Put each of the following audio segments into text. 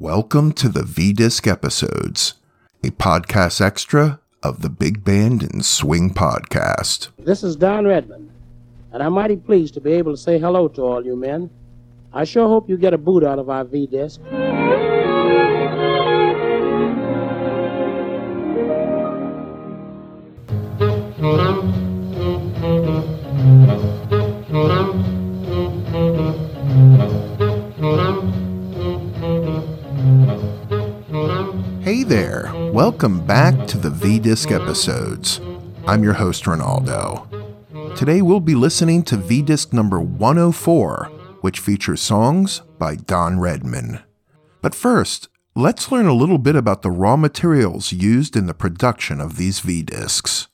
Welcome to the V Disc episodes, a podcast extra of the Big Band and Swing podcast. This is Don Redman, and I'm mighty pleased to be able to say hello to all you men. I sure hope you get a boot out of our V disc. Welcome back to the V Disc episodes. I'm your host, Ronaldo. Today we'll be listening to V Disc number 104, which features songs by Don Redman. But first, let's learn a little bit about the raw materials used in the production of these V Discs.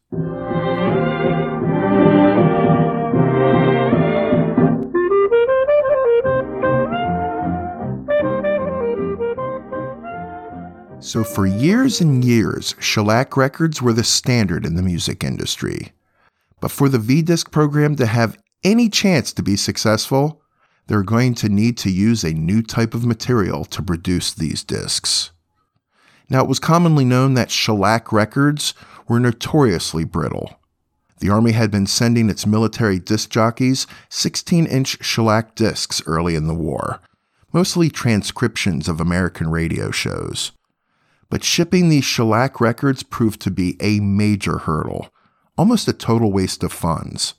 So, for years and years, shellac records were the standard in the music industry. But for the V Disc program to have any chance to be successful, they're going to need to use a new type of material to produce these discs. Now, it was commonly known that shellac records were notoriously brittle. The Army had been sending its military disc jockeys 16 inch shellac discs early in the war, mostly transcriptions of American radio shows. But shipping these shellac records proved to be a major hurdle, almost a total waste of funds.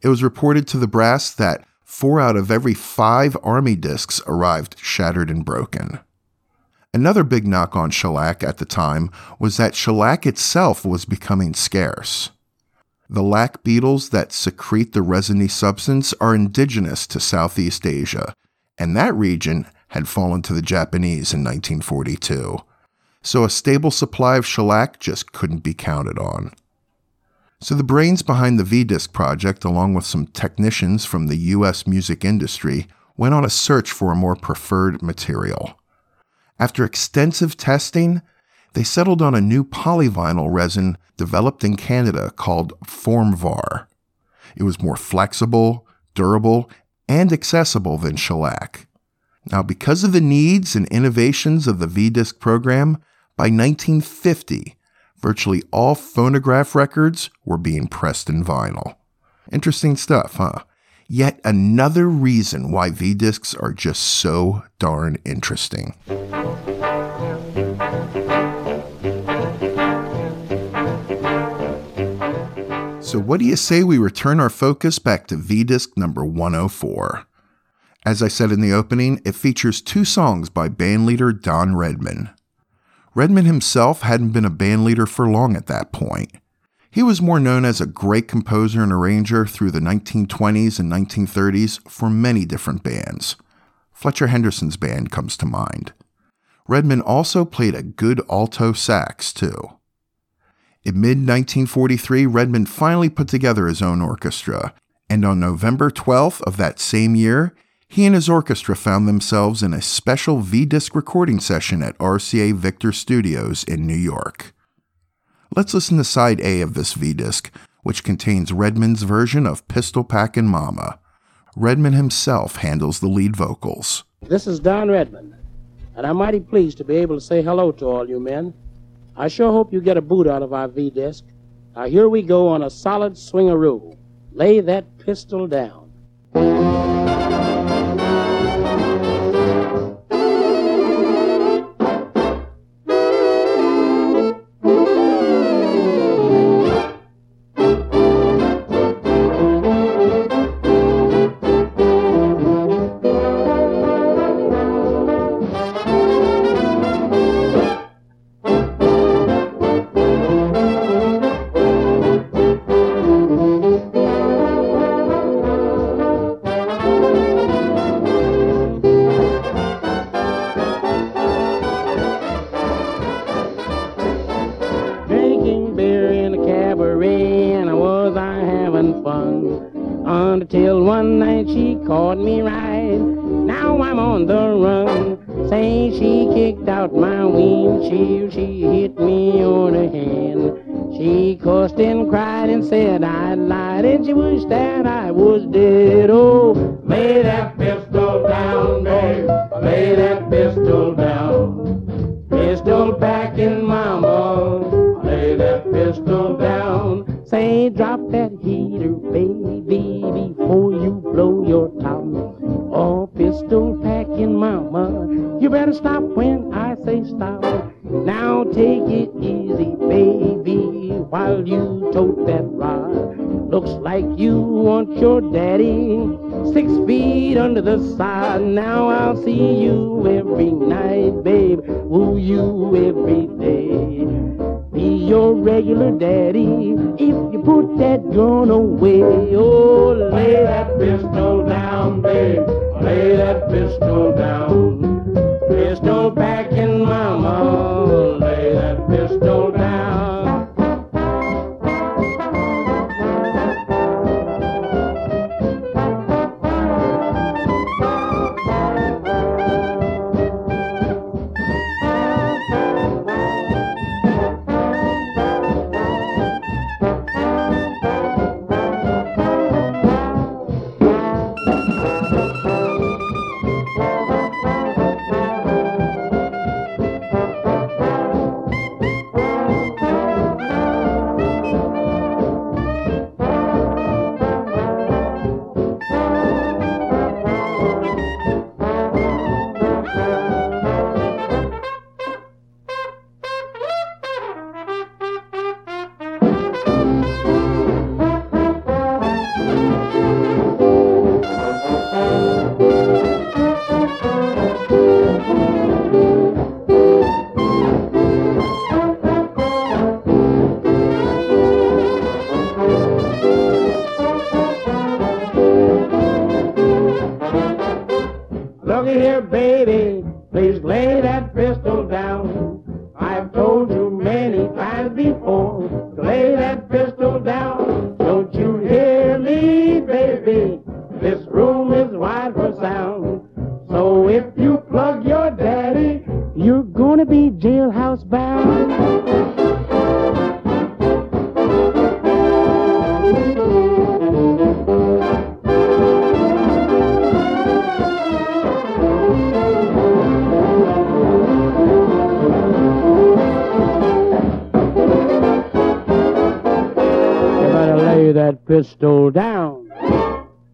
It was reported to the brass that four out of every five Army discs arrived shattered and broken. Another big knock on shellac at the time was that shellac itself was becoming scarce. The lac beetles that secrete the resiny substance are indigenous to Southeast Asia, and that region had fallen to the Japanese in 1942 so a stable supply of shellac just couldn't be counted on. So the brains behind the V Disc project, along with some technicians from the US music industry, went on a search for a more preferred material. After extensive testing, they settled on a new polyvinyl resin developed in Canada called Formvar. It was more flexible, durable, and accessible than shellac. Now, because of the needs and innovations of the V Disc program, by 1950, virtually all phonograph records were being pressed in vinyl. Interesting stuff, huh? Yet another reason why V discs are just so darn interesting. So, what do you say we return our focus back to V disc number 104? As I said in the opening, it features two songs by bandleader Don Redman. Redman himself hadn't been a bandleader for long at that point. He was more known as a great composer and arranger through the 1920s and 1930s for many different bands. Fletcher Henderson's band comes to mind. Redman also played a good alto sax, too. In mid 1943, Redman finally put together his own orchestra, and on November 12th of that same year, he and his orchestra found themselves in a special V disc recording session at RCA Victor Studios in New York. Let's listen to side A of this V disc, which contains Redman's version of Pistol Packin' Mama. Redman himself handles the lead vocals. This is Don Redman, and I'm mighty pleased to be able to say hello to all you men. I sure hope you get a boot out of our V disc. Now, here we go on a solid swingaroo. Lay that pistol down. She kicked out my windshield, she hit me on the hand. She cussed and cried and said I lied, and she wished that I was dead. Oh, lay that pistol down, babe. Lay that you better stop when I say stop. Now take it easy, baby, while you tote that rod. Looks like you want your daddy six feet under the sod. Now I'll see you every night, babe. Woo you every day. Be your regular daddy if you put that gun away. Oh, lay that pistol down, babe. Lay that pistol down. Pistol down.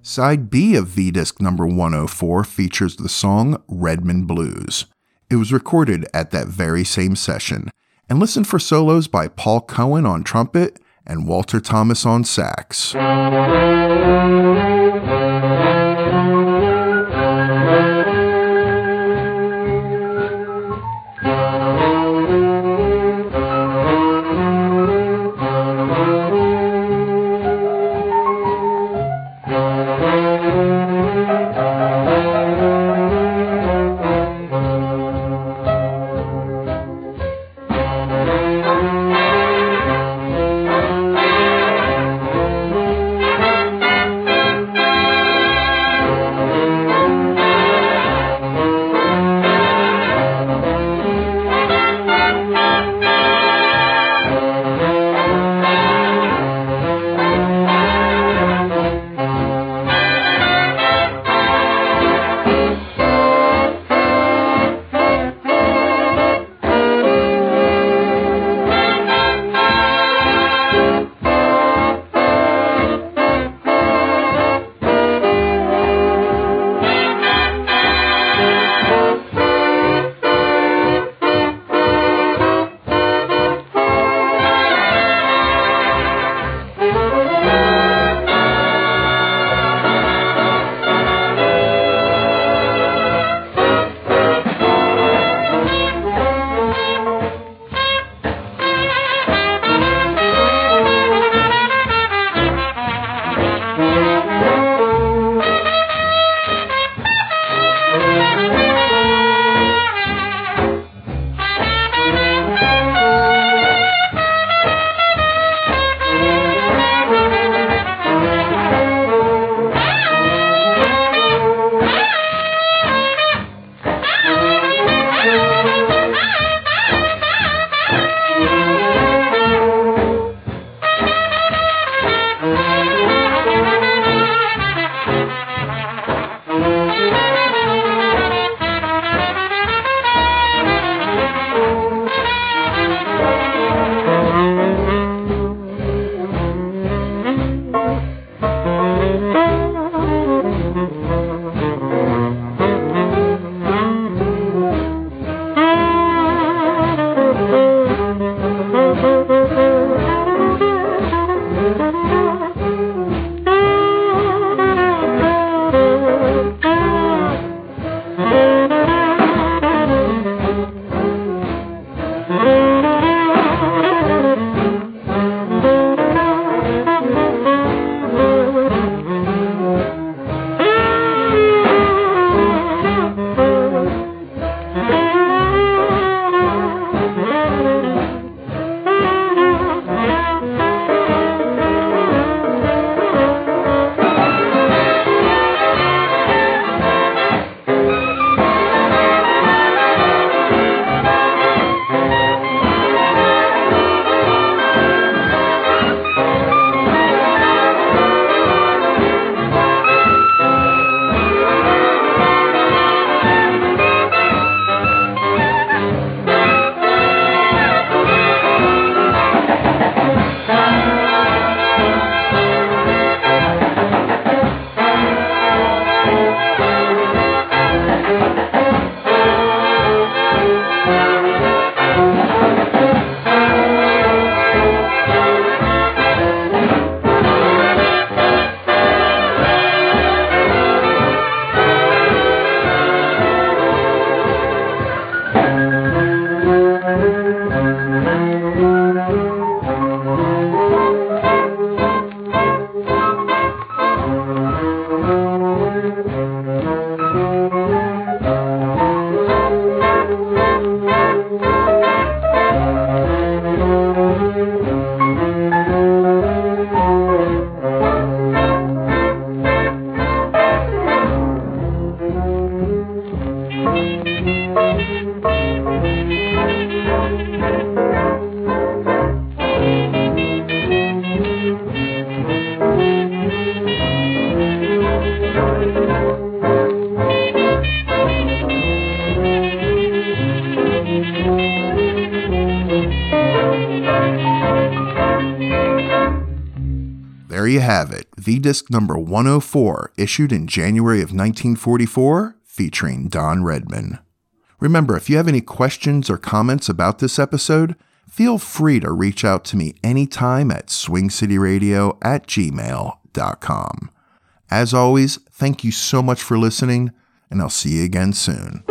Side B of V Disc number 104 features the song Redman Blues. It was recorded at that very same session, and listen for solos by Paul Cohen on trumpet and Walter Thomas on sax. Have V Disc number 104, issued in January of 1944, featuring Don Redman. Remember, if you have any questions or comments about this episode, feel free to reach out to me anytime at swingcityradio at gmail.com. As always, thank you so much for listening, and I'll see you again soon.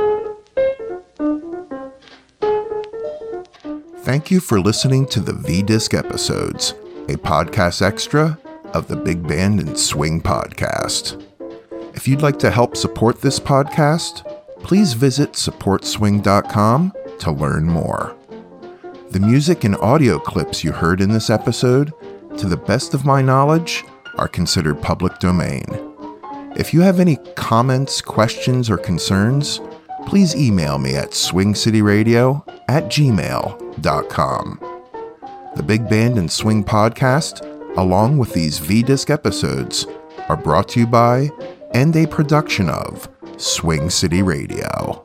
Thank you for listening to the V Disc episodes, a podcast extra of the Big Band and Swing podcast. If you'd like to help support this podcast, please visit supportswing.com to learn more. The music and audio clips you heard in this episode, to the best of my knowledge, are considered public domain. If you have any comments, questions, or concerns, please email me at swingcityradio at gmail.com. The Big Band and Swing podcast, along with these V Disc episodes, are brought to you by and a production of Swing City Radio.